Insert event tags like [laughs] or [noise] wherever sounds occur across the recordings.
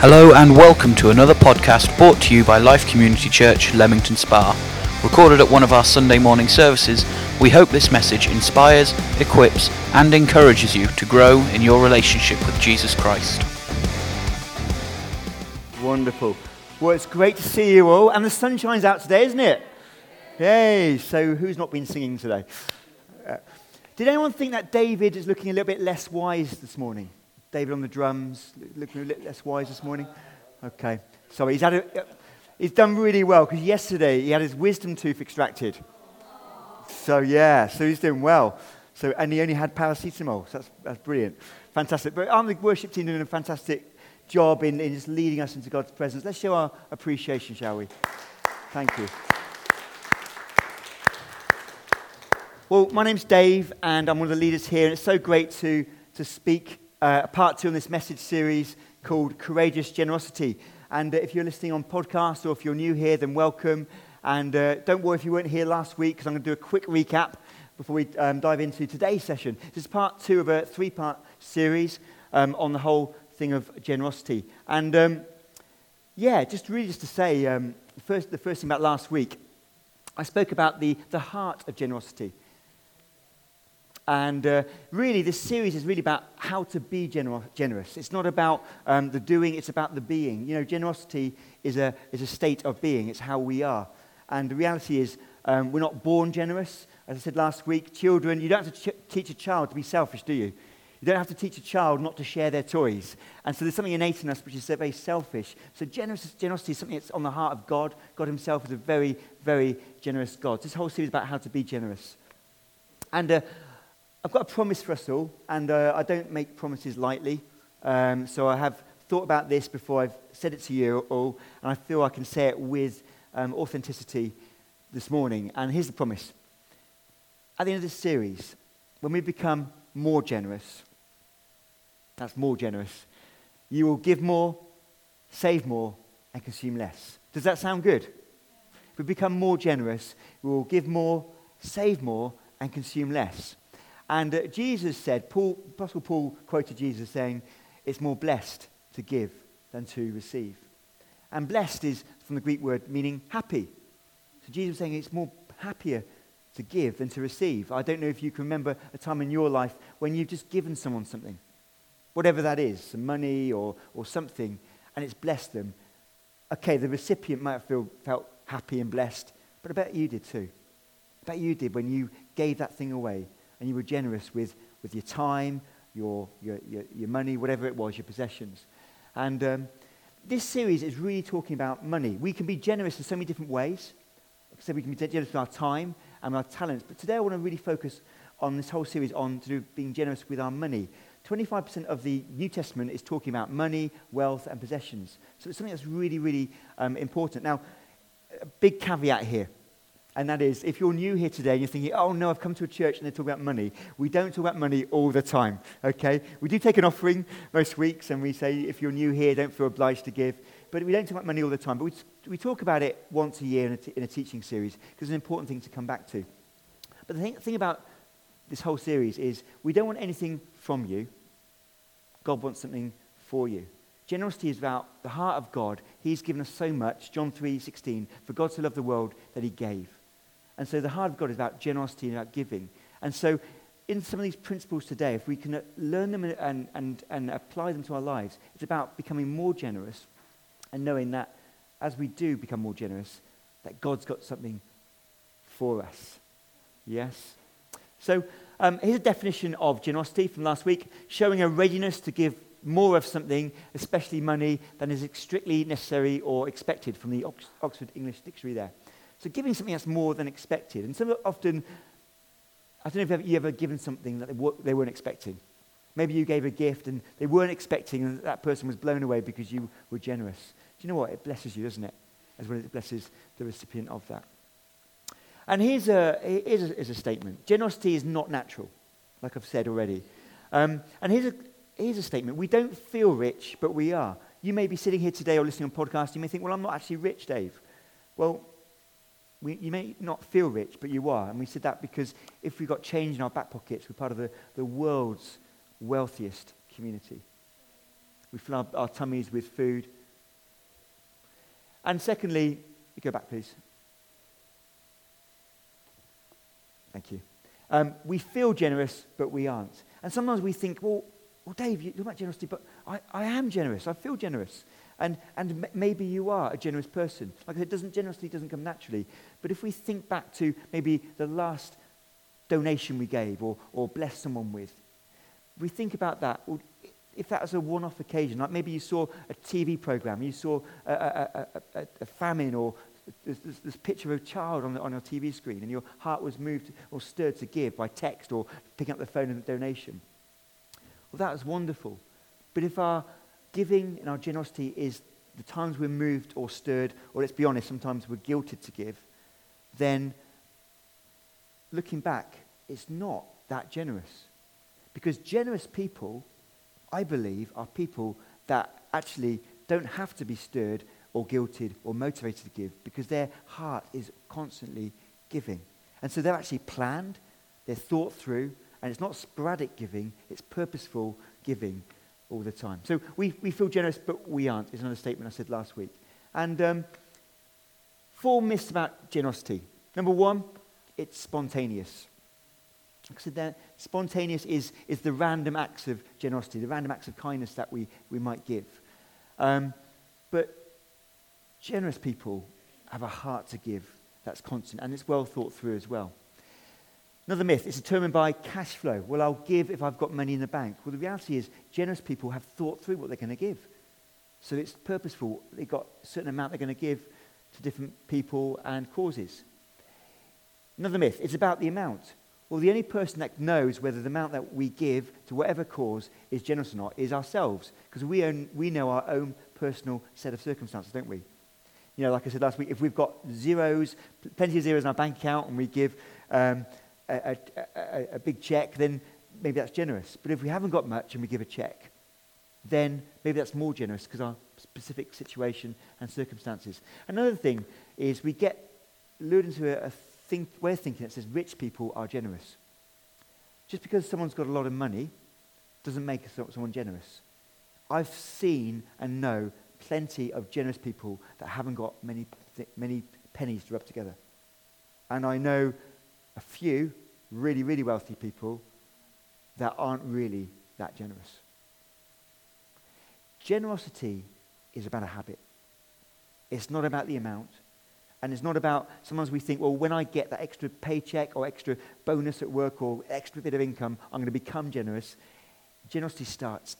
Hello and welcome to another podcast brought to you by Life Community Church, Leamington Spa. Recorded at one of our Sunday morning services, we hope this message inspires, equips, and encourages you to grow in your relationship with Jesus Christ. Wonderful. Well, it's great to see you all, and the sun shines out today, isn't it? Yay! So, who's not been singing today? Uh, did anyone think that David is looking a little bit less wise this morning? David on the drums, looking a little less wise this morning? Okay. Sorry, he's, had a, he's done really well because yesterday he had his wisdom tooth extracted. So, yeah, so he's doing well. So, and he only had paracetamol, so that's, that's brilliant. Fantastic. But aren't the worship team doing a fantastic job in, in just leading us into God's presence? Let's show our appreciation, shall we? Thank you. Well, my name's Dave, and I'm one of the leaders here, and it's so great to, to speak uh, part two in this message series called Courageous Generosity. And uh, if you're listening on podcast or if you're new here, then welcome. And uh, don't worry if you weren't here last week, because I'm going to do a quick recap before we um, dive into today's session. This is part two of a three part series um, on the whole thing of generosity. And um, yeah, just really just to say, um, first, the first thing about last week, I spoke about the, the heart of generosity. And uh, really, this series is really about how to be gener- generous. It's not about um, the doing, it's about the being. You know, generosity is a, is a state of being, it's how we are. And the reality is, um, we're not born generous. As I said last week, children, you don't have to ch- teach a child to be selfish, do you? You don't have to teach a child not to share their toys. And so there's something innate in us which is very selfish. So generous, generosity is something that's on the heart of God. God Himself is a very, very generous God. This whole series is about how to be generous. And uh, I've got a promise for us all, and uh, I don't make promises lightly. Um, so I have thought about this before I've said it to you all, and I feel I can say it with um, authenticity this morning. And here's the promise. At the end of this series, when we become more generous, that's more generous, you will give more, save more, and consume less. Does that sound good? If we become more generous, we will give more, save more, and consume less. And uh, Jesus said, Paul, Apostle Paul quoted Jesus saying, it's more blessed to give than to receive. And blessed is from the Greek word meaning happy. So Jesus was saying it's more happier to give than to receive. I don't know if you can remember a time in your life when you've just given someone something, whatever that is, some money or, or something, and it's blessed them. Okay, the recipient might have feel, felt happy and blessed, but I bet you did too. I bet you did when you gave that thing away and you were generous with, with your time, your, your, your, your money, whatever it was, your possessions. And um, this series is really talking about money. We can be generous in so many different ways. Like I said, we can be generous with our time and our talents. But today I want to really focus on this whole series on to being generous with our money. 25% of the New Testament is talking about money, wealth, and possessions. So it's something that's really, really um, important. Now, a big caveat here. And that is, if you're new here today and you're thinking, oh no, I've come to a church and they talk about money, we don't talk about money all the time, okay? We do take an offering most weeks and we say, if you're new here, don't feel obliged to give. But we don't talk about money all the time. But we, we talk about it once a year in a, t- in a teaching series because it's an important thing to come back to. But the thing, thing about this whole series is we don't want anything from you. God wants something for you. Generosity is about the heart of God. He's given us so much. John 3:16, for God so love the world that he gave. And so the heart of God is about generosity and about giving. And so in some of these principles today, if we can learn them and, and, and apply them to our lives, it's about becoming more generous and knowing that as we do become more generous, that God's got something for us. Yes? So um, here's a definition of generosity from last week, showing a readiness to give more of something, especially money, than is strictly necessary or expected from the Oxford English Dictionary there. So giving something that's more than expected. And some often, I don't know if you've ever given something that they weren't expecting. Maybe you gave a gift and they weren't expecting and that person was blown away because you were generous. Do you know what? It blesses you, doesn't it? As well as it blesses the recipient of that. And here's a, here's a, here's a statement. Generosity is not natural, like I've said already. Um, and here's a, here's a statement. We don't feel rich, but we are. You may be sitting here today or listening on podcast. You may think, well, I'm not actually rich, Dave. Well, we, you may not feel rich, but you are. And we said that because if we've got change in our back pockets, we're part of the, the world's wealthiest community. We fill our, our tummies with food. And secondly, you go back, please. Thank you. Um, we feel generous, but we aren't. And sometimes we think, well, well Dave, you're about generosity, but I, I am generous. I feel generous. And, and maybe you are a generous person. Like I said, doesn't, generosity doesn't come naturally. But if we think back to maybe the last donation we gave or, or blessed someone with, we think about that. If that was a one-off occasion, like maybe you saw a TV program, you saw a, a, a, a famine or this, this, this, picture of a child on, the, on your TV screen and your heart was moved or stirred to give by text or picking up the phone and a donation. Well, that was wonderful. But if our giving and our generosity is the times we're moved or stirred, or let's be honest, sometimes we're guilted to give, then looking back, it's not that generous. Because generous people, I believe, are people that actually don't have to be stirred or guilted or motivated to give because their heart is constantly giving. And so they're actually planned, they're thought through, and it's not sporadic giving, it's purposeful giving all the time. So we, we feel generous, but we aren't, is another statement I said last week. And um, four myths about generosity. Number one, it's spontaneous. I said that spontaneous is, is the random acts of generosity, the random acts of kindness that we, we might give. Um, but Generous people have a heart to give that's constant and it's well thought through as well. Another myth, it's determined by cash flow. Well, I'll give if I've got money in the bank. Well, the reality is, generous people have thought through what they're going to give. So it's purposeful. They've got a certain amount they're going to give to different people and causes. Another myth, it's about the amount. Well, the only person that knows whether the amount that we give to whatever cause is generous or not is ourselves, because we, we know our own personal set of circumstances, don't we? You know, like I said last week, if we've got zeros, plenty of zeros in our bank account, and we give um, a, a, a, big check, then maybe that's generous. But if we haven't got much and we give a check, then maybe that's more generous because our specific situation and circumstances. Another thing is we get lured into a, a think, way of thinking that says rich people are generous. Just because someone's got a lot of money doesn't make someone generous. I've seen and know plenty of generous people that haven't got many, many pennies to rub together. And I know a few really, really wealthy people that aren't really that generous. Generosity is about a habit. It's not about the amount. And it's not about, sometimes we think, well, when I get that extra paycheck or extra bonus at work or extra bit of income, I'm going to become generous. Generosity starts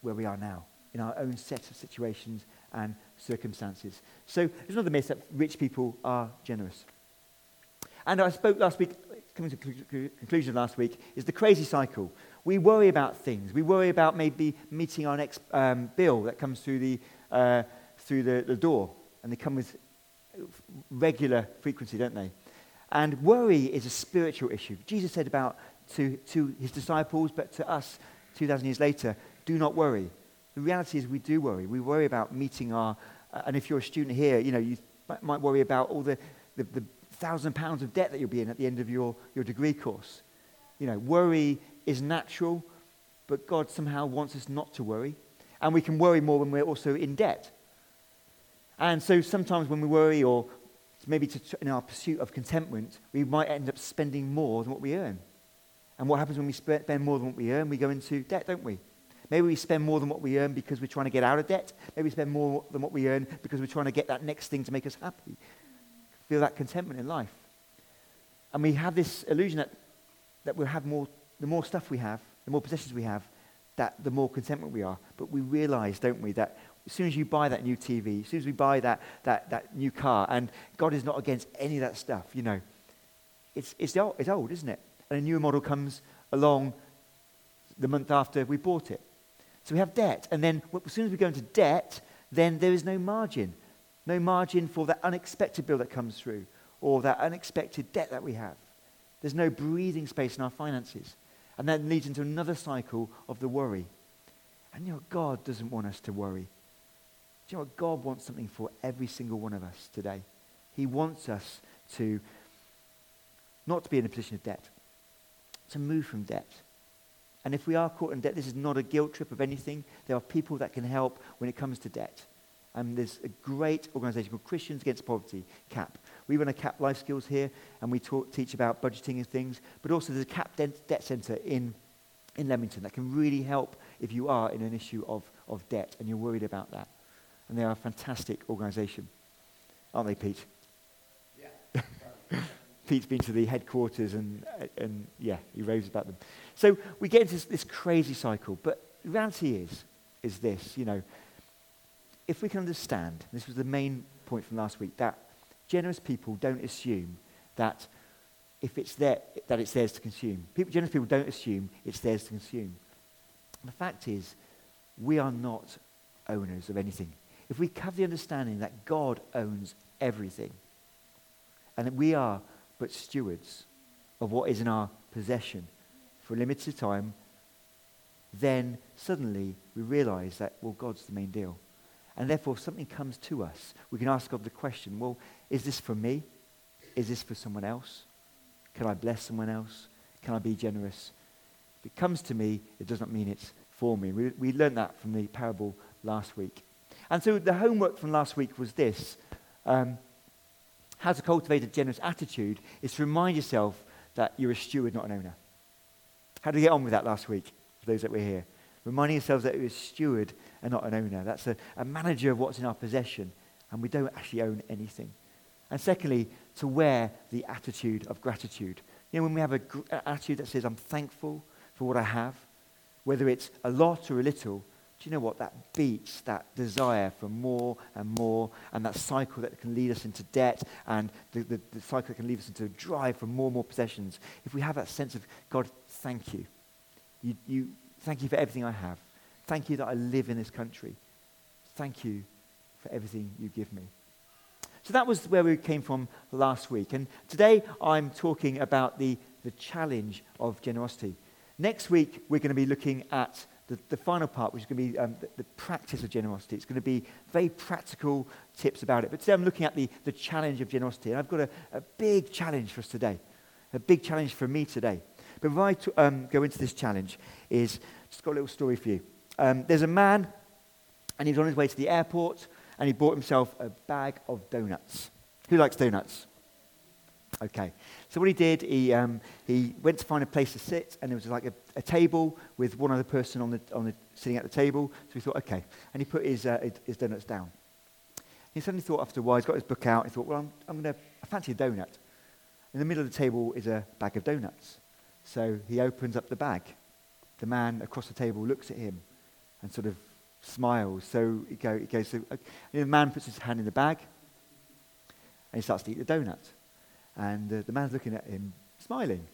where we are now in our own set of situations and circumstances. So there's another myth that rich people are generous. And I spoke last week, coming to conclusion last week, is the crazy cycle. We worry about things. We worry about maybe meeting our next um, bill that comes through the, uh, through the, the door. And they come with regular frequency, don't they? And worry is a spiritual issue. Jesus said about to, to his disciples, but to us 2,000 years later, do not worry. The reality is we do worry. We worry about meeting our, uh, and if you're a student here, you know, you might worry about all the, the, the thousand pounds of debt that you'll be in at the end of your, your degree course. You know, worry is natural, but God somehow wants us not to worry. And we can worry more when we're also in debt. And so sometimes when we worry, or maybe to, in our pursuit of contentment, we might end up spending more than what we earn. And what happens when we spend more than what we earn? We go into debt, don't we? Maybe we spend more than what we earn because we're trying to get out of debt. Maybe we spend more than what we earn because we're trying to get that next thing to make us happy. Feel that contentment in life. And we have this illusion that, that we'll have more, the more stuff we have, the more possessions we have, that the more contentment we are. But we realize, don't we, that as soon as you buy that new TV, as soon as we buy that, that, that new car, and God is not against any of that stuff, you know, it's, it's, old, it's old, isn't it? And a new model comes along the month after we bought it. So we have debt. And then as soon as we go into debt, then there is no margin. No margin for that unexpected bill that comes through or that unexpected debt that we have. There's no breathing space in our finances. And that leads into another cycle of the worry. And you know, God doesn't want us to worry. Do you know what? God wants something for every single one of us today. He wants us to not to be in a position of debt, to move from debt, And if we are caught in debt, this is not a guilt trip of anything. There are people that can help when it comes to debt. And there's a great organization called Christians Against Poverty, CAP. We run a CAP Life Skills here, and we talk, teach about budgeting and things. But also there's a CAP Debt Centre in, in Leamington that can really help if you are in an issue of, of debt and you're worried about that. And they are a fantastic organization. Aren't they, Pete? Yeah. [laughs] Pete's been to the headquarters and, and yeah, he raves about them. So we get into this, this crazy cycle. But the reality is, is this, you know, if we can understand, this was the main point from last week, that generous people don't assume that if it's there, that it's theirs to consume. People, generous people don't assume it's theirs to consume. The fact is, we are not owners of anything. If we have the understanding that God owns everything, and that we are but stewards of what is in our possession for a limited time, then suddenly we realize that, well, God's the main deal. And therefore, if something comes to us, we can ask God the question, well, is this for me? Is this for someone else? Can I bless someone else? Can I be generous? If it comes to me, it does not mean it's for me. We, we learned that from the parable last week. And so the homework from last week was this. Um, how to cultivate a generous attitude is to remind yourself that you're a steward, not an owner. How did you get on with that last week, for those that were here? Reminding ourselves that we're a steward and not an owner. That's a, a manager of what's in our possession, and we don't actually own anything. And secondly, to wear the attitude of gratitude. You know, when we have an gr- attitude that says, I'm thankful for what I have, whether it's a lot or a little, do you know what? That beats that desire for more and more, and that cycle that can lead us into debt, and the, the, the, cycle that can lead us into a drive for more and more possessions. If we have that sense of, God, thank you. you, you thank you for everything I have. Thank you that I live in this country. Thank you for everything you give me. So that was where we came from last week. And today I'm talking about the, the challenge of generosity. Next week, we're going to be looking at the, the final part, which is going to be um, the, the, practice of generosity. It's going to be very practical tips about it. But today I'm looking at the, the challenge of generosity. And I've got a, a big challenge for us today, a big challenge for me today. But before I t- um, go into this challenge, is just got a little story for you. Um, there's a man, and he's on his way to the airport, and he bought himself a bag of donuts. Who likes donuts? Okay. So what he did, he, um, he went to find a place to sit, and there was like a, a, table with one other person on the, on the, sitting at the table. So he thought, okay. And he put his, uh, his donuts down. He suddenly thought after a while, he's got his book out, he thought, well, I'm, I'm going to, I fancy a donut. In the middle of the table is a bag of donuts. So he opens up the bag. The man across the table looks at him and sort of smiles. So he, go, goes, so, okay. the man puts his hand in the bag, and he starts to eat the donut. And uh, the man's looking at him, smiling.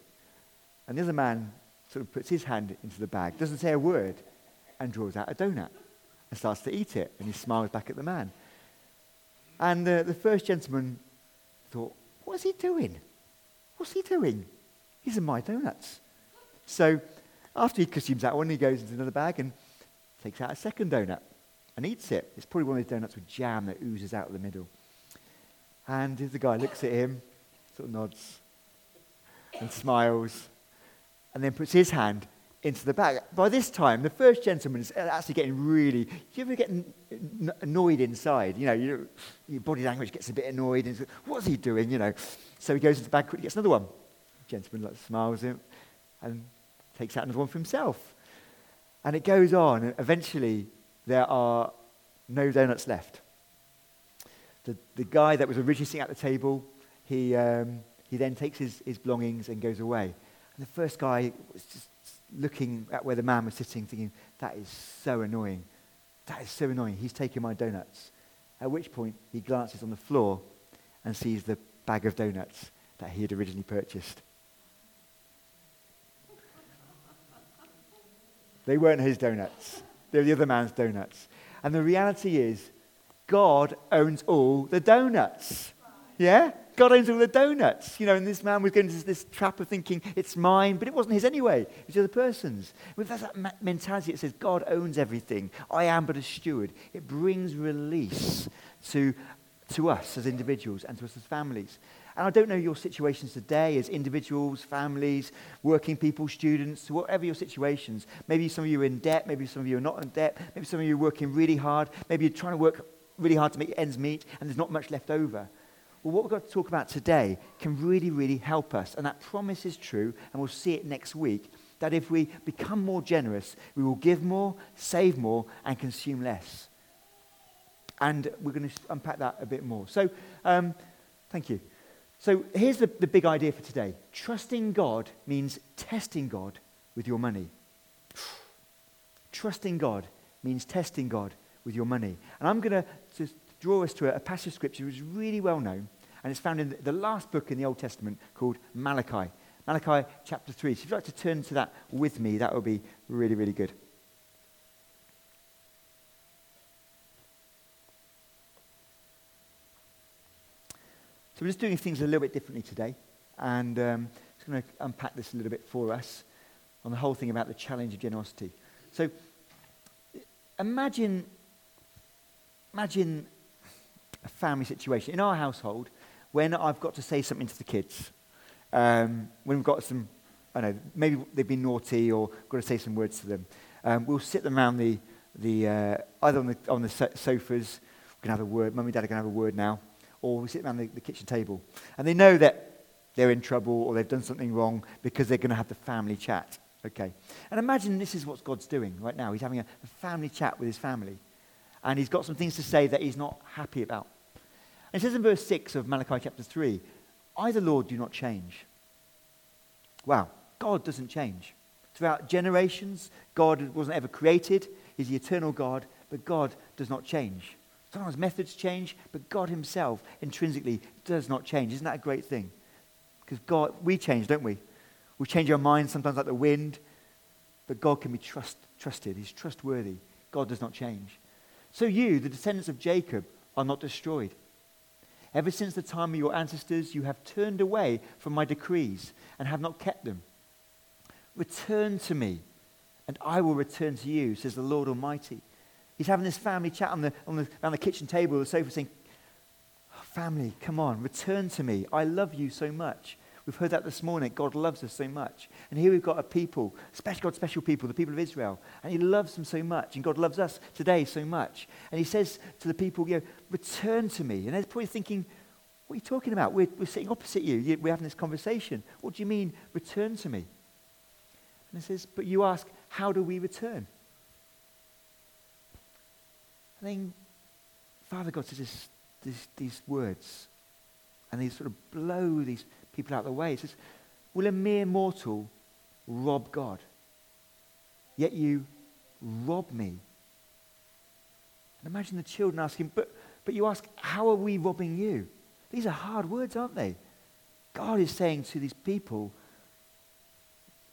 And the other man sort of puts his hand into the bag, doesn't say a word, and draws out a donut and starts to eat it. And he smiles back at the man. And uh, the first gentleman thought, What's he doing? What's he doing? These are my donuts. So after he consumes that one, he goes into another bag and takes out a second donut and eats it. It's probably one of those donuts with jam that oozes out of the middle. And the guy looks at him sort of nods and smiles and then puts his hand into the bag. By this time, the first gentleman is actually getting really. Do you ever get annoyed inside? You know, you, your body language gets a bit annoyed. And what's he doing? You know, so he goes into the bag quickly, gets another one. The gentleman like, smiles him and takes out another one for himself. And it goes on. And eventually, there are no donuts left. The, the guy that was originally sitting at the table he, um, he then takes his, his belongings and goes away. And the first guy was just looking at where the man was sitting, thinking, that is so annoying. That is so annoying. He's taking my donuts. At which point, he glances on the floor and sees the bag of donuts that he had originally purchased. They weren't his donuts. They were the other man's donuts. And the reality is, God owns all the donuts. Yeah? God owns all the donuts. You know, and this man was going into this trap of thinking, it's mine, but it wasn't his anyway. It was the other person's. With that mentality, it says, God owns everything. I am but a steward. It brings release to, to us as individuals and to us as families. And I don't know your situations today as individuals, families, working people, students, whatever your situations. Maybe some of you are in debt, maybe some of you are not in debt, maybe some of you are working really hard, maybe you're trying to work really hard to make ends meet and there's not much left over. Well, what we're going to talk about today can really, really help us. And that promise is true, and we'll see it next week that if we become more generous, we will give more, save more, and consume less. And we're going to unpack that a bit more. So, um, thank you. So, here's the, the big idea for today trusting God means testing God with your money. Trusting God means testing God with your money. And I'm going to just draw us to a, a passage of scripture which is really well known, and it's found in the, the last book in the Old Testament called Malachi. Malachi chapter 3. So if you'd like to turn to that with me, that would be really, really good. So we're just doing things a little bit differently today, and um, just going to unpack this a little bit for us on the whole thing about the challenge of generosity. So imagine, imagine a family situation in our household when I've got to say something to the kids um, when we've got some, I don't know, maybe they've been naughty or got to say some words to them, um, we'll sit them around the, the uh, either on the, on the so- sofas, we can have a word, mum and dad are going to have a word now, or we sit around the, the kitchen table. And they know that they're in trouble or they've done something wrong because they're going to have the family chat. Okay. And imagine this is what God's doing right now. He's having a, a family chat with his family. And he's got some things to say that he's not happy about. And it says in verse 6 of Malachi chapter 3 I, the Lord, do not change. Wow, God doesn't change. Throughout generations, God wasn't ever created. He's the eternal God, but God does not change. Sometimes methods change, but God himself intrinsically does not change. Isn't that a great thing? Because God, we change, don't we? We change our minds sometimes like the wind, but God can be trust, trusted. He's trustworthy. God does not change. So you, the descendants of Jacob, are not destroyed. Ever since the time of your ancestors, you have turned away from my decrees and have not kept them. Return to me, and I will return to you, says the Lord Almighty. He's having this family chat on the, on the, around the kitchen table, the sofa, saying, oh, Family, come on, return to me. I love you so much. We've heard that this morning. God loves us so much. And here we've got a people, special, God's special people, the people of Israel. And He loves them so much. And God loves us today so much. And He says to the people, you know, return to me. And they're probably thinking, what are you talking about? We're, we're sitting opposite you. We're having this conversation. What do you mean, return to me? And He says, but you ask, how do we return? And then Father God says this, this, these words. And they sort of blow these people out of the way. He says, Will a mere mortal rob God? Yet you rob me. And imagine the children asking, but, but you ask, How are we robbing you? These are hard words, aren't they? God is saying to these people,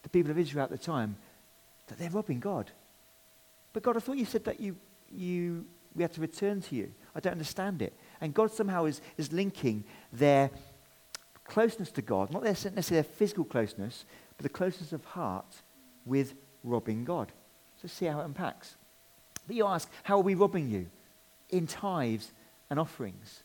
the people of Israel at the time, that they're robbing God. But God, I thought you said that you, you, we had to return to you. I don't understand it. And God somehow is, is linking their closeness to God, not necessarily their physical closeness, but the closeness of heart with robbing God. So see how it unpacks. But you ask, how are we robbing you? In tithes and offerings.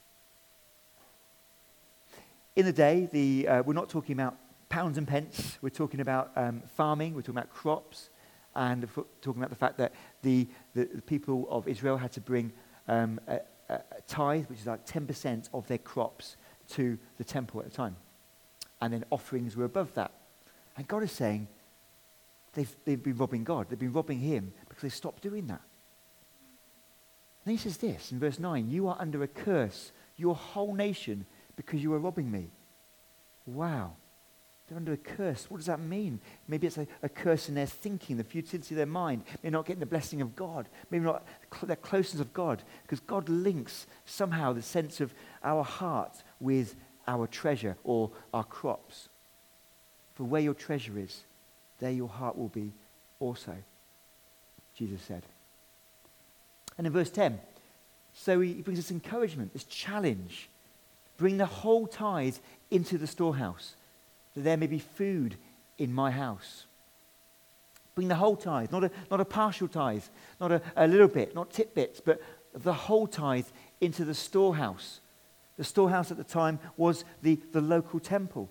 In the day, the, uh, we're not talking about pounds and pence. We're talking about um, farming. We're talking about crops. And talking about the fact that the, the, the people of Israel had to bring um, a, a, tithe, which is like 10% of their crops, to the temple at the time. And then offerings were above that. And God is saying they've, they've been robbing God. They've been robbing Him because they stopped doing that. And He says this in verse 9 You are under a curse, your whole nation, because you are robbing me. Wow. They're under a curse. What does that mean? Maybe it's a, a, curse in their thinking, the futility of their mind. Maybe not getting the blessing of God. Maybe not cl- their closeness of God. Because God links somehow the sense of our heart with our treasure or our crops. For where your treasure is, there your heart will be also, Jesus said. And in verse 10, so he brings this encouragement, this challenge. Bring the whole tithe into the storehouse, that there may be food in my house. Bring the whole tithe, not a, not a partial tithe, not a, a little bit, not titbits, but the whole tithe into the storehouse The storehouse at the time was the, the local temple.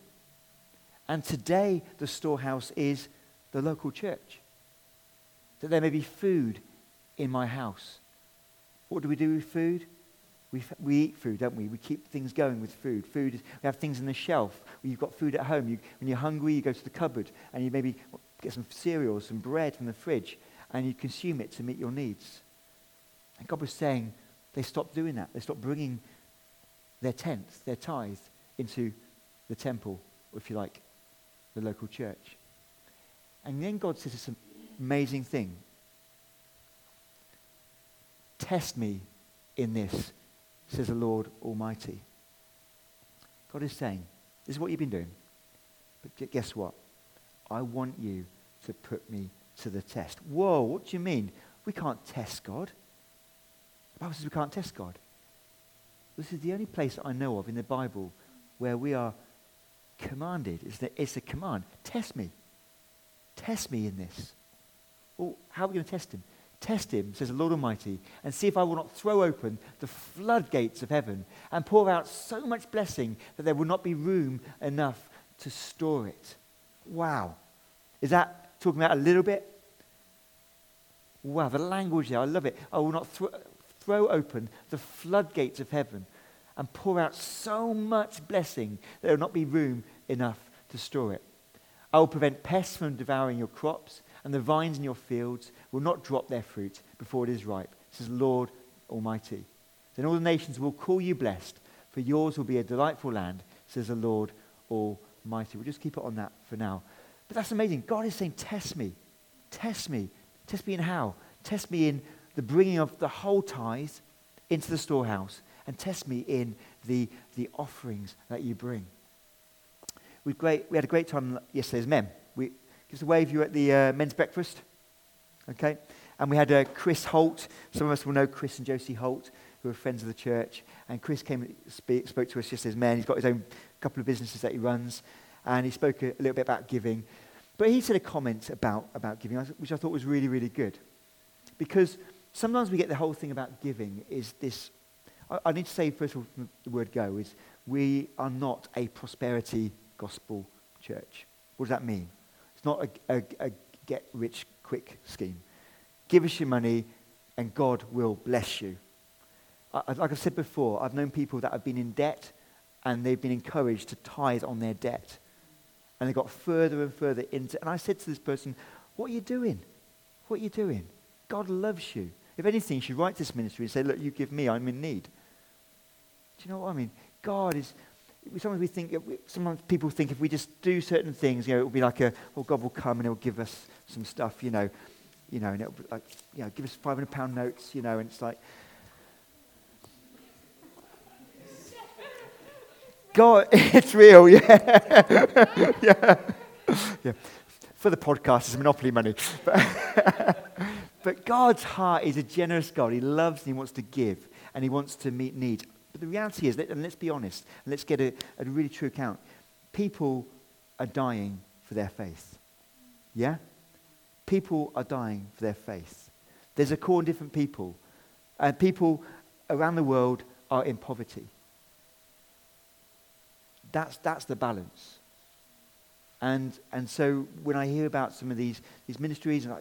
And today, the storehouse is the local church. That there may be food in my house. What do we do with food? We, we eat food, don't we? We keep things going with food. Food, is, we have things on the shelf. You've got food at home. You, when you're hungry, you go to the cupboard and you maybe get some cereal, some bread from the fridge, and you consume it to meet your needs. And God was saying they stopped doing that. They stopped bringing their tenth, their tithe, into the temple, or if you like, the local church. And then God says this amazing thing. Test me in this, says the Lord Almighty. God is saying, this is what you've been doing. But guess what? I want you to put me to the test. Whoa, what do you mean? We can't test God. The Bible says we can't test God. This is the only place I know of in the Bible where we are commanded. It's, the, it's a command. Test me. Test me in this. Well, how are we going to test him? Test him, says the Lord Almighty, and see if I will not throw open the floodgates of heaven and pour out so much blessing that there will not be room enough to store it. Wow. Is that talking about a little bit? Wow, the language there, I love it. I will not throw open the floodgates of heaven and pour out so much blessing that there will not be room enough to store it. I will prevent pests from devouring your crops, and the vines in your fields will not drop their fruit before it is ripe, says Lord Almighty. Then all the nations will call you blessed, for yours will be a delightful land, says the Lord Almighty. We'll just keep it on that for now. But that's amazing. God is saying, Test me. Test me. Test me in how? Test me in the bringing of the whole tithe into the storehouse, and test me in the, the offerings that you bring. We, great, we had a great time yesterday as us a wave, you at the uh, men's breakfast. Okay? And we had uh, Chris Holt. Some of us will know Chris and Josie Holt, who are friends of the church. And Chris came and speak, spoke to us just as men. He's got his own couple of businesses that he runs. And he spoke a, a little bit about giving. But he said a comment about, about giving, which I thought was really, really good. Because sometimes we get the whole thing about giving is this. I, I need to say, first of all, the word go is we are not a prosperity gospel church. What does that mean? It's not a, a, a get rich quick scheme. Give us your money and God will bless you. I, like I've said before, I've known people that have been in debt and they've been encouraged to tithe on their debt. And they got further and further into And I said to this person, What are you doing? What are you doing? God loves you. If anything, you should write this ministry and say, Look, you give me, I'm in need. Do you know what I mean? God is. Sometimes we think, sometimes people think if we just do certain things, you know, it will be like a, well, God will come and he'll give us some stuff, you know, you know, and it'll be like, you know, give us 500 pound notes, you know, and it's like, God, [laughs] it's real, yeah. [laughs] yeah. yeah. For the podcast, it's monopoly money. [laughs] But, but God's heart is a generous God. He loves and He wants to give and He wants to meet needs. But the reality is, and let's be honest, and let's get a, a really true account. People are dying for their faith. Yeah? People are dying for their faith. There's a core of different people. And people around the world are in poverty. That's, that's the balance. And, and so when I hear about some of these, these ministries, and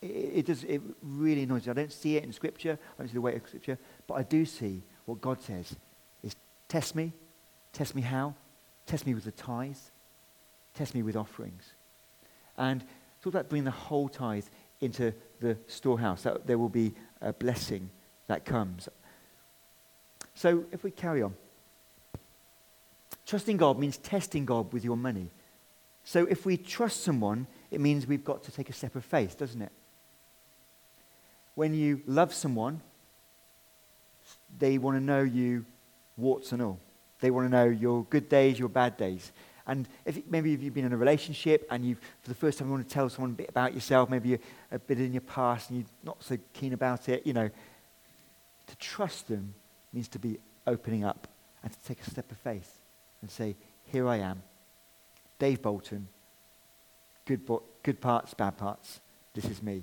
it, it, does, it really annoys me. I don't see it in Scripture. I don't see the weight of Scripture. But I do see what God says is test me. Test me how? Test me with the tithes. Test me with offerings. And talk about bringing the whole tithe into the storehouse. That there will be a blessing that comes. So if we carry on. Trusting God means testing God with your money. So if we trust someone, it means we've got to take a step of faith, doesn't it? when you love someone, they want to know you warts and all. They want to know your good days, your bad days. And if maybe if you've been in a relationship and you've for the first time, you want to tell someone a bit about yourself, maybe you're a bit in your past and you're not so keen about it, you know, to trust them means to be opening up and to take a step of faith and say, here I am, Dave Bolton, good, bo- good parts, bad parts, this is me.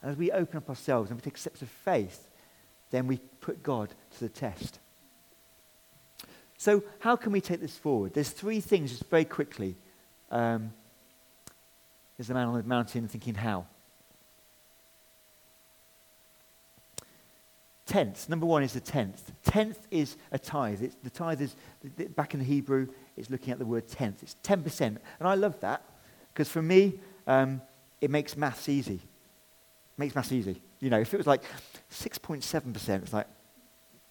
And as we open up ourselves and we take steps of faith, then we put God to the test. So, how can we take this forward? There's three things, just very quickly. Um, there's a man on the mountain thinking, how? Tenth. Number one is the tenth. Tenth is a tithe. It's, the tithe is, back in the Hebrew, it's looking at the word tenth. It's 10%. And I love that because for me, um, it makes maths easy. It makes maths easy. You know, if it was like 6.7%, it's like,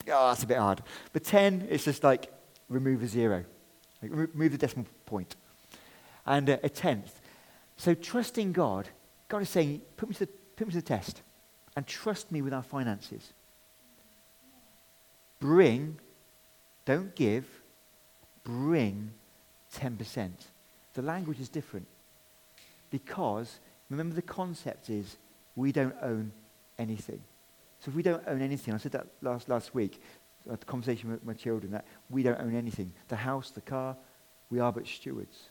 oh, that's a bit hard. But 10, it's just like remove a zero, like, remove the decimal point. And uh, a tenth. So trusting God, God is saying, put me, to the, put me to the test and trust me with our finances. Bring, don't give, bring 10%. The language is different because, remember, the concept is we don't own anything. So if we don't own anything, I said that last, last week, at the conversation with my children, that we don't own anything. The house, the car, we are but stewards.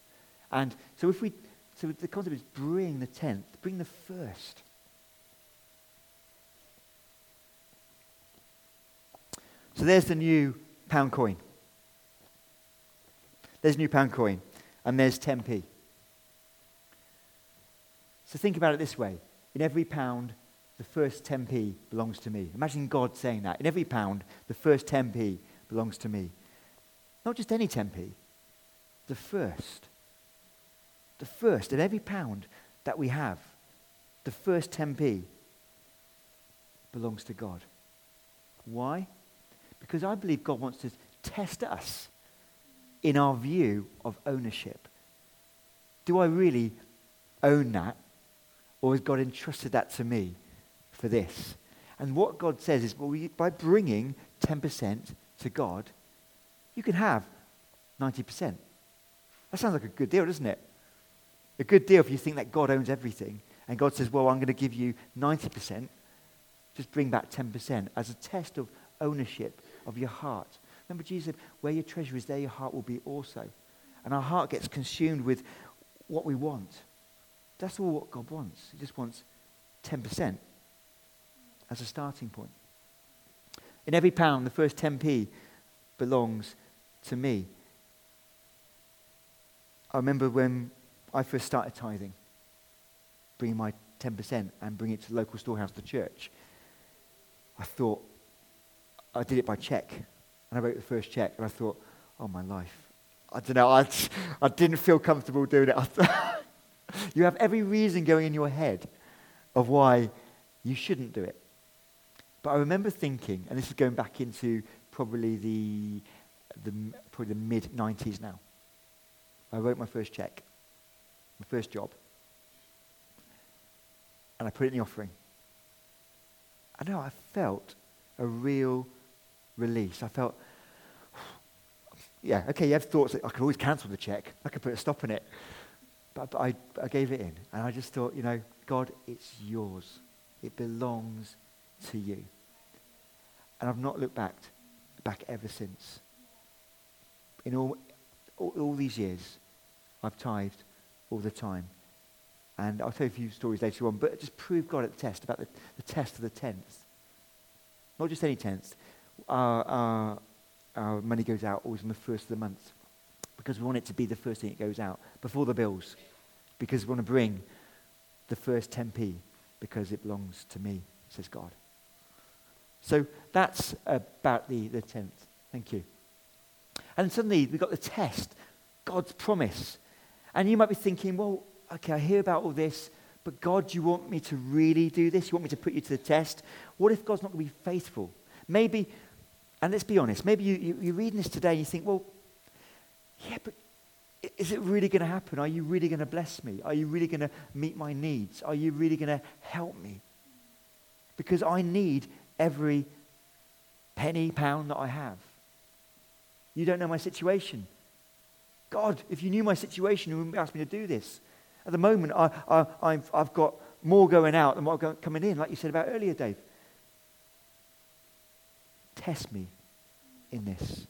And so if we, so the concept is bring the tenth, bring the first. So there's the new pound coin. There's a new pound coin, and there's 10p. So think about it this way. In every pound, the first 10p belongs to me. Imagine God saying that. In every pound, the first 10p belongs to me. Not just any 10p, the first. The first, in every pound that we have, the first 10p belongs to God. Why? Because I believe God wants to test us in our view of ownership. Do I really own that? Or has God entrusted that to me for this? And what God says is, well, we, by bringing 10% to God, you can have 90%. That sounds like a good deal, doesn't it? A good deal if you think that God owns everything. And God says, well, I'm going to give you 90%. Just bring back 10% as a test of ownership of your heart. Remember, Jesus said, where your treasure is, there your heart will be also. And our heart gets consumed with what we want. That's all what God wants. He just wants 10% as a starting point. In every pound, the first 10p belongs to me. I remember when I first started tithing, bringing my 10% and bringing it to the local storehouse, the church. I thought, I did it by check. And I wrote the first check, and I thought, oh, my life. I don't know, I, [laughs] I didn't feel comfortable doing it. [laughs] you have every reason going in your head of why you shouldn't do it. But I remember thinking, and this is going back into probably the, the, probably the mid 90s now. I wrote my first check, my first job, and I put it in the offering. I know I felt a real release. I felt, yeah, okay, you have thoughts that I could always cancel the check. I could put a stop on it. But, but I, I gave it in. And I just thought, you know, God, it's yours. It belongs to you. And I've not looked back, back ever since. In all, all, all these years, I've tithed all the time. And I'll tell you a few stories later on, but just prove God at the test about the, the test of the tenth. Not just any tenth. Our, our, our money goes out always on the first of the month because we want it to be the first thing that goes out before the bills because we want to bring the first 10p because it belongs to me, says God. So that's about the, the 10th. Thank you. And suddenly we've got the test, God's promise. And you might be thinking, well, okay, I hear about all this, but God, you want me to really do this? You want me to put you to the test? What if God's not going to be faithful? Maybe, and let's be honest, maybe you, you, you're reading this today and you think, well, yeah, but is it really going to happen? Are you really going to bless me? Are you really going to meet my needs? Are you really going to help me? Because I need every penny, pound that I have. You don't know my situation. God, if you knew my situation, you wouldn't ask me to do this. At the moment, I, I, I've, I've got more going out than what coming in, like you said about earlier, Dave. Test me in this.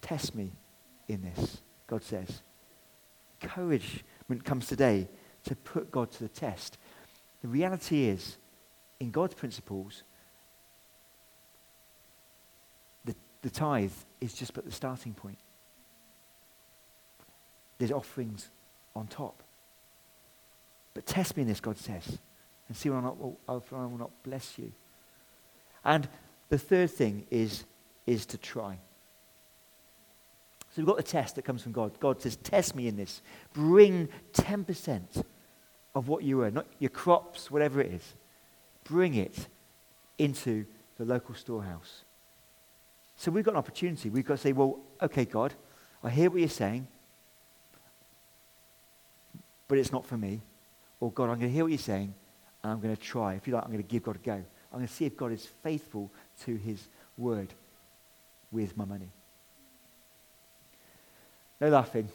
Test me in this, God says. Encouragement comes today to put God to the test. The reality is, in God's principles, the the tithe is just but the starting point. There's offerings on top. But test me in this, God says, and see whether I will not bless you. And the third thing is, is to try. So we've got the test that comes from God. God says, Test me in this. Bring 10% of what you earn, not your crops, whatever it is. Bring it into the local storehouse. So we've got an opportunity. We've got to say, Well, okay, God, I hear what you're saying, but it's not for me. Or, God, I'm going to hear what you're saying, and I'm going to try. If you like, I'm going to give God a go. I'm going to see if God is faithful to his word with my money. No laughing.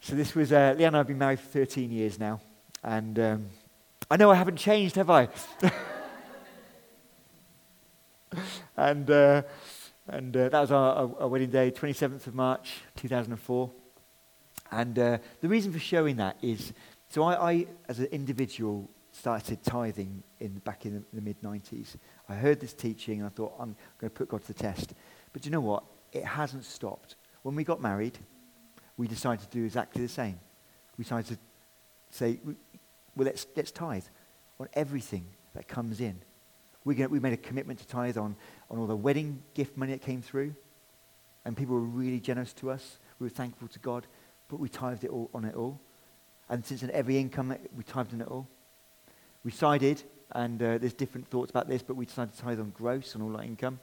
So this was, uh, Leanne and I have been married for 13 years now. And um, I know I haven't changed, have I? [laughs] and uh, and uh, that was our, our, wedding day, 27th of March, 2004. And uh, the reason for showing that is, so I, I as an individual, started tithing in, back in the, the mid 90s. I heard this teaching and I thought, I'm going to put God to the test. But you know what? It hasn't stopped. When we got married, we decided to do exactly the same. We decided to say, well, let's, let's tithe on everything that comes in. We, we made a commitment to tithe on, on all the wedding gift money that came through. And people were really generous to us. We were thankful to God, but we tithed it all on it all. And since in every income, we tithed on it all. We decided, and uh, there's different thoughts about this, but we decided to tithe on gross, on all our income,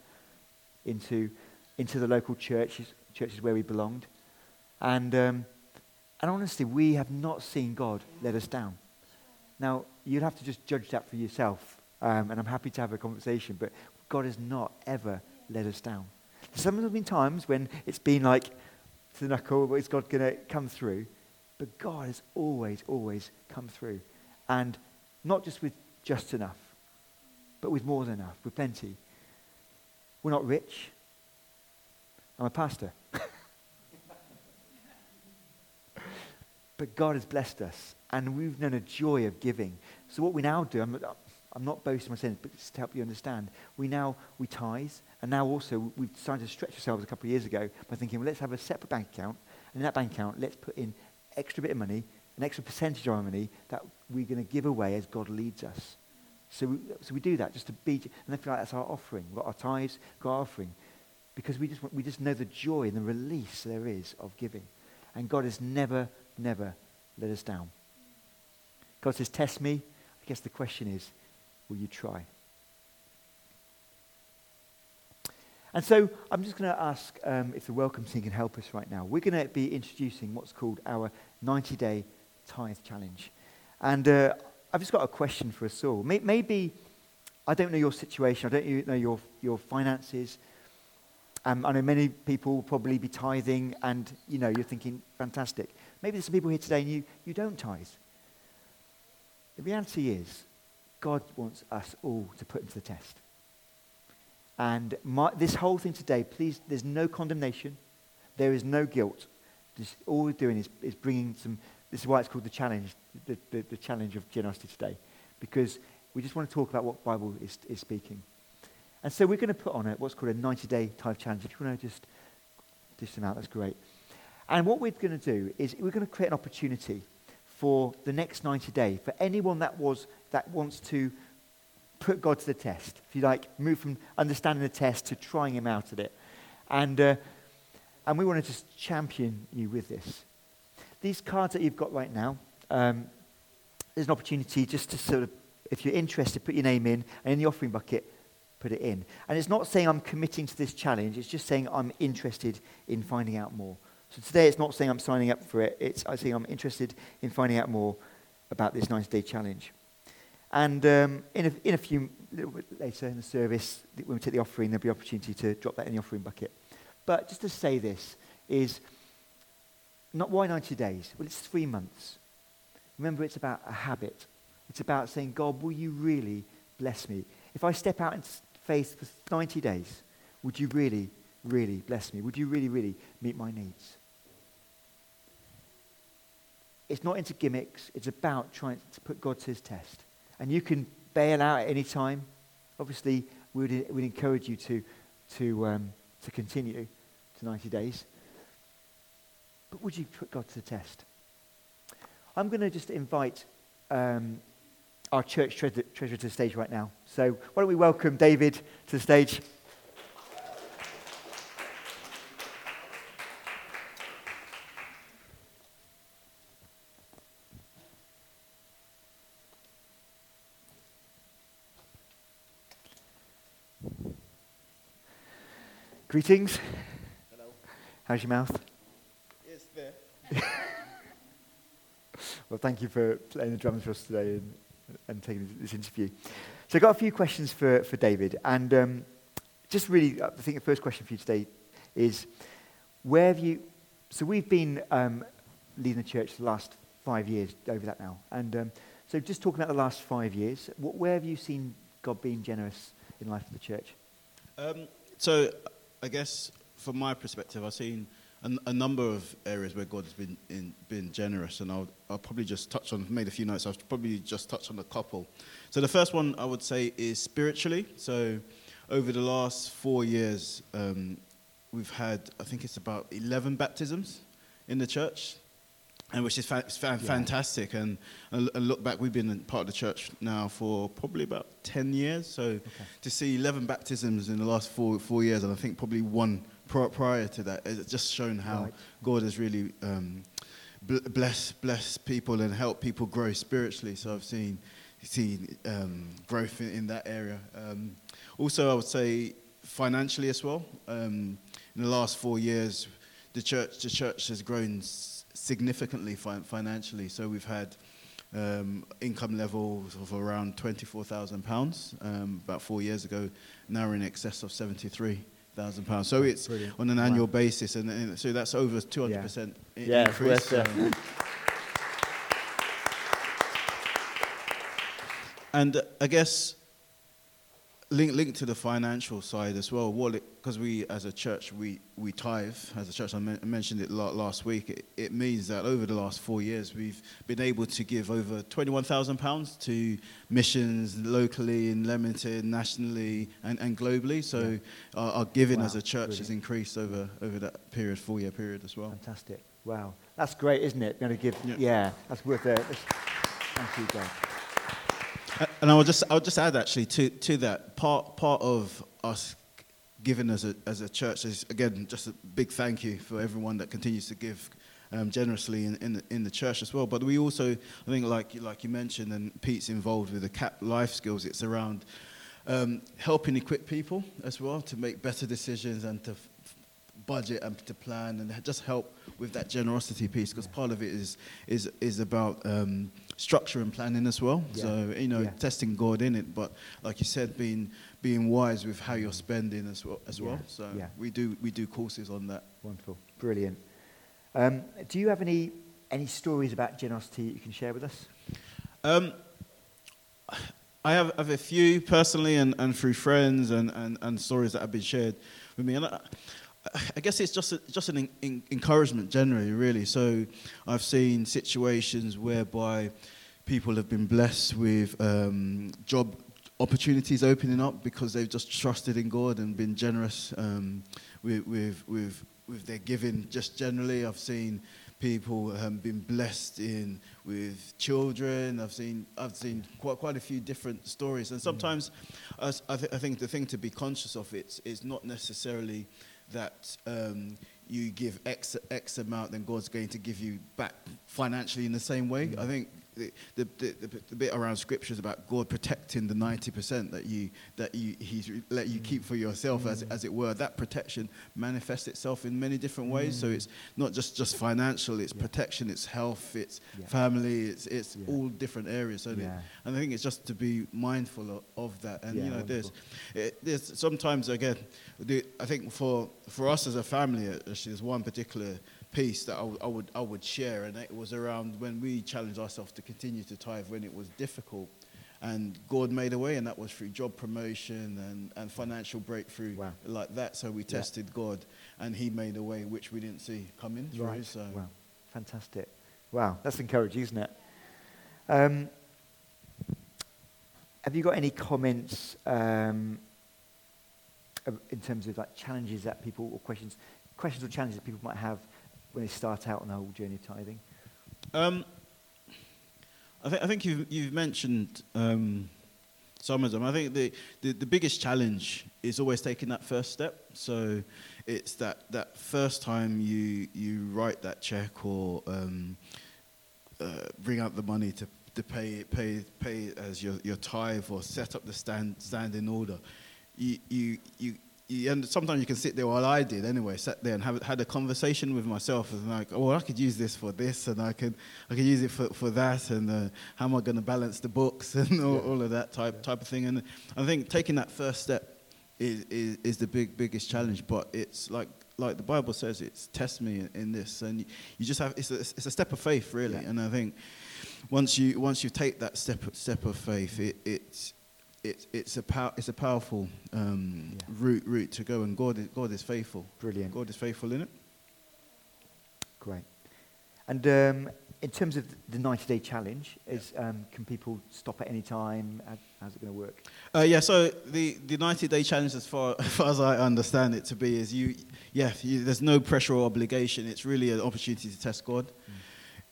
into, into the local churches, churches where we belonged. And, um, and honestly, we have not seen God let us down. Now, you'd have to just judge that for yourself. Um, and I'm happy to have a conversation, but God has not ever let us down. Some of have been times when it's been like to the knuckle, is God going to come through? But God has always, always come through. And not just with just enough, but with more than enough, with plenty. We're not rich. I'm a pastor. [laughs] but God has blessed us, and we've known a joy of giving. So what we now do, I'm, I'm not boasting myself, but just to help you understand, we now, we tithe, and now also we've decided to stretch ourselves a couple of years ago by thinking, well, let's have a separate bank account, and in that bank account, let's put in extra bit of money, an extra percentage of our money that we're going to give away as God leads us. So we, so we do that just to be, and I feel like that's our offering. We've got our tithes, got our offering, because we just, we just know the joy and the release there is of giving. And God has never, never let us down. God says, test me. I guess the question is, will you try? And so I'm just going to ask um, if the welcome team can help us right now. We're going to be introducing what's called our 90 day tithe challenge. And uh, I've just got a question for us all. Maybe, I don't know your situation, I don't know your, your finances. Um, I know many people will probably be tithing, and you know, you're thinking, fantastic. Maybe there's some people here today and you, you don't tithe. The reality is, God wants us all to put him to the test. And my, this whole thing today, please, there's no condemnation. There is no guilt. Just, all we're doing is, is bringing some this is why it's called the challenge, the, the, the challenge of generosity today, because we just want to talk about what Bible is, is speaking. And so we're going to put on it what's called a 90-day tithe challenge. If you want to just dish them out, that's great. And what we're going to do is we're going to create an opportunity for the next 90 days for anyone that was that wants to put God to the test. If you like, move from understanding the test to trying Him out at it, and uh, and we want to just champion you with this. These cards that you've got right now, um, there's an opportunity just to sort of, if you're interested, put your name in, and in the offering bucket, put it in. And it's not saying I'm committing to this challenge, it's just saying I'm interested in finding out more. So today it's not saying I'm signing up for it, it's I saying I'm interested in finding out more about this 90 day challenge. And um, in, a, in a few, little bit later in the service, when we take the offering, there'll be opportunity to drop that in the offering bucket. But just to say this is not why 90 days? Well, it's three months. Remember, it's about a habit. It's about saying, God, will you really bless me? If I step out in faith for 90 days, would you really, really bless me? Would you really, really meet my needs? It's not into gimmicks. It's about trying to put God to his test. And you can bail out at any time. Obviously, we would, we'd encourage you to, to, um, to continue to 90 days. But would you put God to the test? I'm going to just invite um, our church treasurer, treasurer to the stage right now. So why don't we welcome David to the stage? Greetings. Hello. How's your mouth? It's there. [laughs] Well, thank you for playing the drums for us today and, and taking this interview. So I've got a few questions for, for David. And um, just really, uh, I think the first question for you today is, where have you... So we've been um, leading the church the last five years, over that now. And um, so just talking about the last five years, wh- where have you seen God being generous in life of the church? Um, so, I guess from my perspective, I've seen a number of areas where God has been in, been generous, and I'll, I'll probably just touch on. Made a few notes. I'll probably just touch on a couple. So the first one I would say is spiritually. So, over the last four years, um, we've had I think it's about eleven baptisms in the church. And which is fa- fa- fantastic, and, and and look back, we've been part of the church now for probably about ten years. So to see 11 baptisms in the last four, four years, and I think probably one prior to that, it's just shown how Right. God has really um, bl- bless, bless people and help people grow spiritually. So I've seen, seen um, growth in, in that area. Um, also, I would say financially as well. Um, in the last four years, the church, the church has grown significantly fi- financially. So we've had um, income levels of around £24,000 um, about four years ago. Now we're in excess of £73,000. So it's Brilliant. on an Wow. annual basis, and, and so that's over 200% i- Yeah, it's increase. worth, uh, um, and uh, I guess link linked to the financial side as well. What because we as a church we we tithe as a church. I, men- I mentioned it la- last week. It, it means that over the last four years we've been able to give over twenty one thousand pounds to missions locally in Leamington, nationally, and, and globally. So our, our giving Wow, as a church has increased over over that period, four year period as well. Fantastic. Wow. That's great, isn't it? Going to give... Yeah. Yeah, that's worth it. Thank you, God. And I will just, I'll just add actually to, to that part, part of us giving as a, as a church is again just a big thank you for everyone that continues to give um, generously in, in, the, in the church as well. But we also, I think, like, you- like you mentioned, and Pete's involved with the CAP life skills, it's around um, helping equip people as well to make better decisions and to f- budget and to plan and just help with that generosity piece because part of it is is is about um, structure and planning as well. Yeah. So you know, Yeah. testing God in it, but like you said, being being wise with how you're spending as well. As well. So Yeah. we do we do courses on that. Wonderful. Brilliant. Um, do you have any, any stories about generosity that you can share with us? Um, I have, have a few personally and, and through friends and, and, and stories that have been shared with me. And I, I guess it's just, a, just an en- encouragement generally, really. So I've seen situations whereby people have been blessed with um, job opportunities opening up because they've just trusted in God and been generous um, with, with, with, with their giving just generally. I've seen people um, been blessed in with children. I've seen I've seen quite quite a few different stories, and sometimes I, s- I thi- I think the thing to be conscious of it is not necessarily that um, you give X X amount, then God's going to give you back financially in the same way. I think. The, the, the, the, bit around scriptures about God protecting the 90% that you that you he's let you keep for yourself as, mm. as it were. That protection manifests itself in many different ways. So mm. it's not just just financial it's Yeah. protection it's health it's Yeah. family it's it's Yeah. all different areas so and I think it's just to be mindful of, of that. And you know there's it, eh, there's sometimes again the, I think for for us as a family there's one particular piece that I would- I would share and it was around when we challenged ourselves to continue to tithe when it was difficult and God made a way and that was through job promotion and, and financial breakthrough Wow. like that so we Yeah. tested God and he made a way which we didn't see coming through Right. so Wow. Fantastic. Wow. That's encouraging, isn't it? Um, have you got any comments um, in terms of like challenges that people or questions, questions or challenges that people might have when they start out on the whole journey of tithing? Um, I, think I think you've, you've mentioned um, some of them. I think the, the, the biggest challenge is always taking that first step. So it's that, that first time you, you write that check or um, uh, bring out the money to, to pay, pay, pay as your, your tithe or set up the stand, stand in order. You, you, you, and sometimes you can sit there, well, I did anyway, sat there and have, had a conversation with myself and like, oh, I could use this for this and I could, I could use it for, for that and uh, how am I going to balance the books [laughs] and all, Yeah. all of that type, type of thing. And I think taking that first step is, is, is the big, biggest challenge, but it's like, like the Bible says, it's test me in, in this. And you, you just have, it's a, it's a step of faith, really. Yeah. And I think once you, once you take that step, step of faith, it, it's, it's, it's, a pow- it's a powerful um, Yeah. route, route to go, and God is, God is faithful. Brilliant. God is faithful in it. Great. And um, in terms of the 90 day challenge, is, um, can people stop at any time? How's it going to work? Uh, yeah, so the, the 90 day challenge, as far, [laughs] as far as I understand it to be, is you, yeah, you, there's no pressure or obligation. It's really an opportunity to test God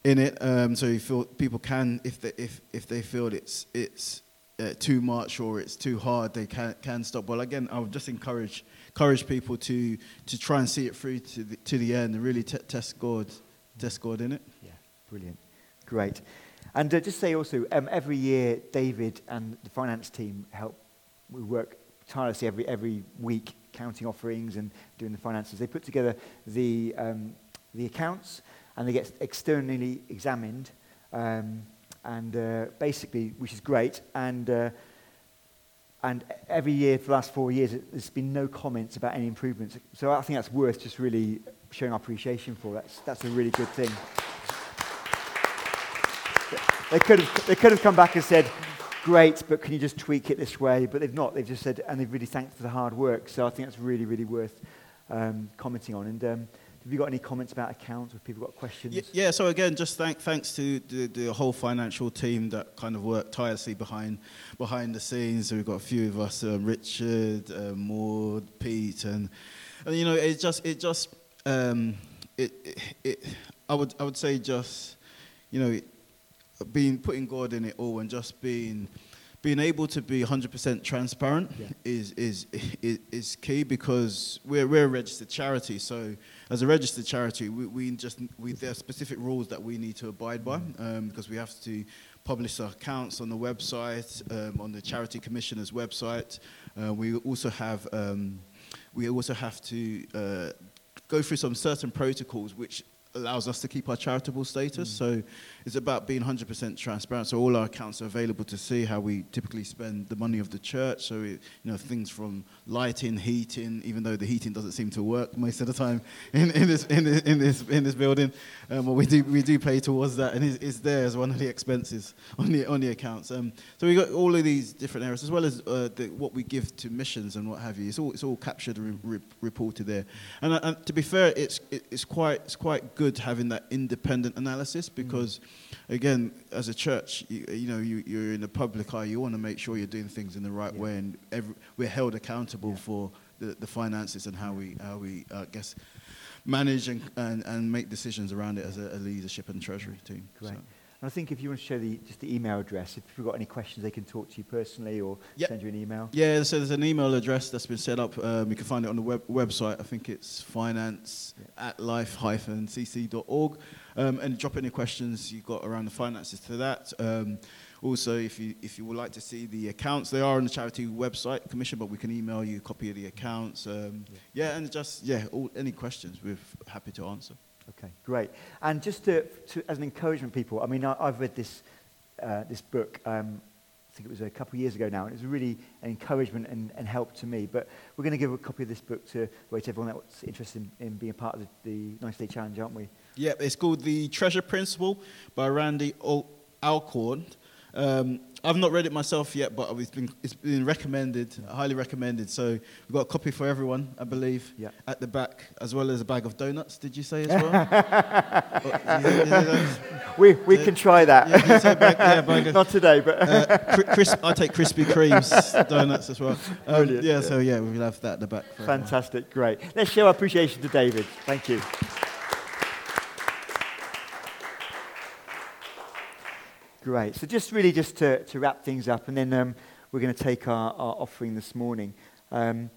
in it. Um, so you feel people can, if they, if, if they feel it's, it's uh, too much or it's too hard, they can, can stop. Well, again, I would just encourage, encourage people to, to try and see it through to the, to the end and really t- test God, test God in it. Yeah, brilliant. Great. And uh, just say also, um, every year, David and the finance team help. We work tirelessly every, every week, counting offerings and doing the finances. They put together the, um, the accounts and they get externally examined. Um, and uh, basically, which is great. And, uh, and every year for the last four years, there's been no comments about any improvements. So I think that's worth just really showing our appreciation for. That's, that's a really good thing. They could have, they could have come back and said, great, but can you just tweak it this way? But they've not. They've just said, and they've really thanked for the hard work. So I think that's really, really worth um, commenting on. And um, have you got any comments about accounts? Have people got questions? Y- Yeah, so again, just thank, thanks to the, the whole financial team that kind of worked tirelessly behind behind the scenes. So we've got a few of us, um, Richard, uh, Maud, Pete, and, and you know, it just it just um, it, it, it I would I would say just you know being putting God in it all and just being being able to be 100% transparent Yeah. is, is, is, is key because we're, we're a registered charity. So, as a registered charity, we, we just we, there are specific rules that we need to abide by um, because we have to publish our accounts on the website, um, on the Charity Commissioner's website. Uh, we also have um, we also have to uh, go through some certain protocols which allows us to keep our charitable status. So it's about being 100% transparent. So all our accounts are available to see how we typically spend the money of the church. So it, you know things from lighting, heating, even though the heating doesn't seem to work most of the time in, in this in this in this in this building, um, but we do we do pay towards that, and it's, it's there as one of the expenses on the on the accounts. Um, so we got all of these different areas as well as uh, the, what we give to missions and what have you. It's all it's all captured and re- re- reported there. And, uh, and to be fair, it's it, it's quite it's quite good having that independent analysis because, again, as a church, you, you know you, you're in the public eye. You want to make sure you're doing things in the right Yeah. way, and every, we're held accountable for the, the finances and how we how we uh, I guess manage and, and, and make decisions around it as a, a leadership and treasury team. Great. So- And I think if you want to share the, just the email address, if you've got any questions, they can talk to you personally or Yep. send you an email. Yeah, so there's an email address that's been set up. Um, you can find it on the web- website. I think it's finance at life-cc.org. Um, and drop any questions you've got around the finances to that. Um, also, if you, if you would like to see the accounts, they are on the charity website, Commission, but we can email you a copy of the accounts. Um, yeah. and just, yeah, all, any questions, we're happy to answer. Okay, great. And just to, to, as an encouragement, people, I mean, I, I've read this, uh, this book, um, I think it was a couple of years ago now, and it was really an encouragement and, and help to me. But we're going to give a copy of this book to, to everyone that's interested in, in being a part of the, the 90 Day Challenge, aren't we? Yeah, it's called The Treasure Principle by Randy Al- Alcorn. Um, I've not read it myself yet, but it's been, it's been recommended, highly recommended. So we've got a copy for everyone, I believe, Yeah. at the back, as well as a bag of donuts, did you say as [laughs] well? What, is it- is it? We, we can try that. Yeah, bag- yeah, bag of- Not today, but Uh, I take Krispy Kremes [laughs] donuts as well. Um, Brilliant, yeah, yeah. so yeah, we'll have that at the back. for everyone. fantastic, great. Let's show our appreciation to David. Thank you. Great. So just really just to, to wrap things up, and then um, we're going to take our, our offering this morning. Um,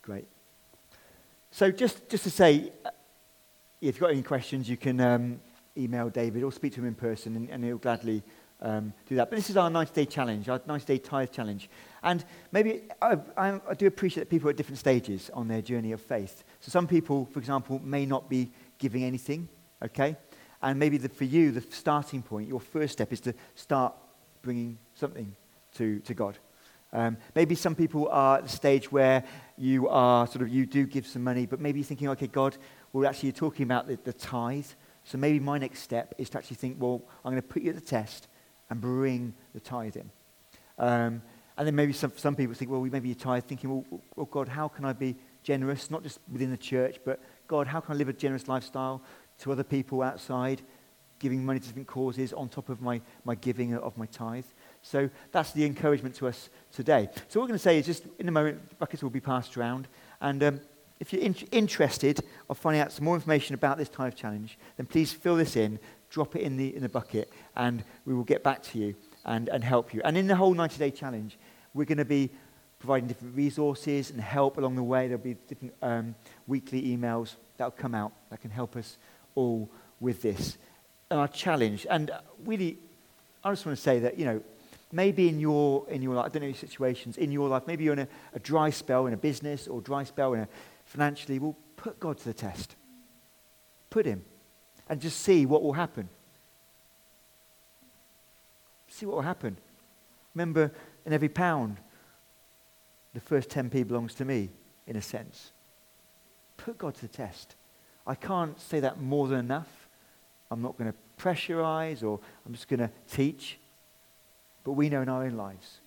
great. So just, just to say, uh, if you've got any questions, you can um, email David or speak to him in person, and, and he'll gladly um, do that. But this is our 90-day challenge, our 90-day tithe challenge. And maybe I, I, I do appreciate that people are at different stages on their journey of faith. So some people, for example, may not be giving anything, okay? And maybe the, for you, the starting point, your first step is to start bringing something to, to God. Um, maybe some people are at the stage where you are sort of, you do give some money, but maybe you're thinking, okay, God, well, actually, you're talking about the, the tithe. So maybe my next step is to actually think, well, I'm going to put you at the test and bring the tithe in. Um, and then maybe some, some people think, well, maybe you're tithe, thinking, well, well, God, how can I be generous, not just within the church, but God, how can I live a generous lifestyle to other people outside, giving money to different causes on top of my, my giving of my tithe? So that's the encouragement to us today. So what we're going to say is just in a moment, buckets will be passed around. And um, if you're in- interested of finding out some more information about this tithe challenge, then please fill this in, drop it in the, in the bucket, and we will get back to you and, and help you. And in the whole 90 day challenge, we're going to be providing different resources and help along the way. There'll be different um, weekly emails that will come out that can help us all with this. And our challenge, and uh, really, I just want to say that, you know, maybe in your, in your life, I don't know your situations, in your life, maybe you're in a, a dry spell in a business or dry spell in a financially, well, put God to the test. Put him. And just see what will happen. See what will happen. Remember, in every pound, the first 10p belongs to me, in a sense. Put God to the test. I can't say that more than enough. I'm not going to pressurize or I'm just going to teach. But we know in our own lives,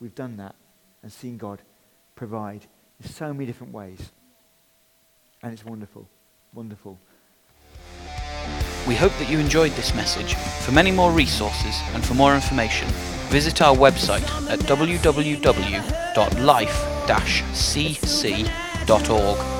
we've done that and seen God provide in so many different ways. And it's wonderful, wonderful. We hope that you enjoyed this message. For many more resources and for more information, visit our website at www.life-cc.org.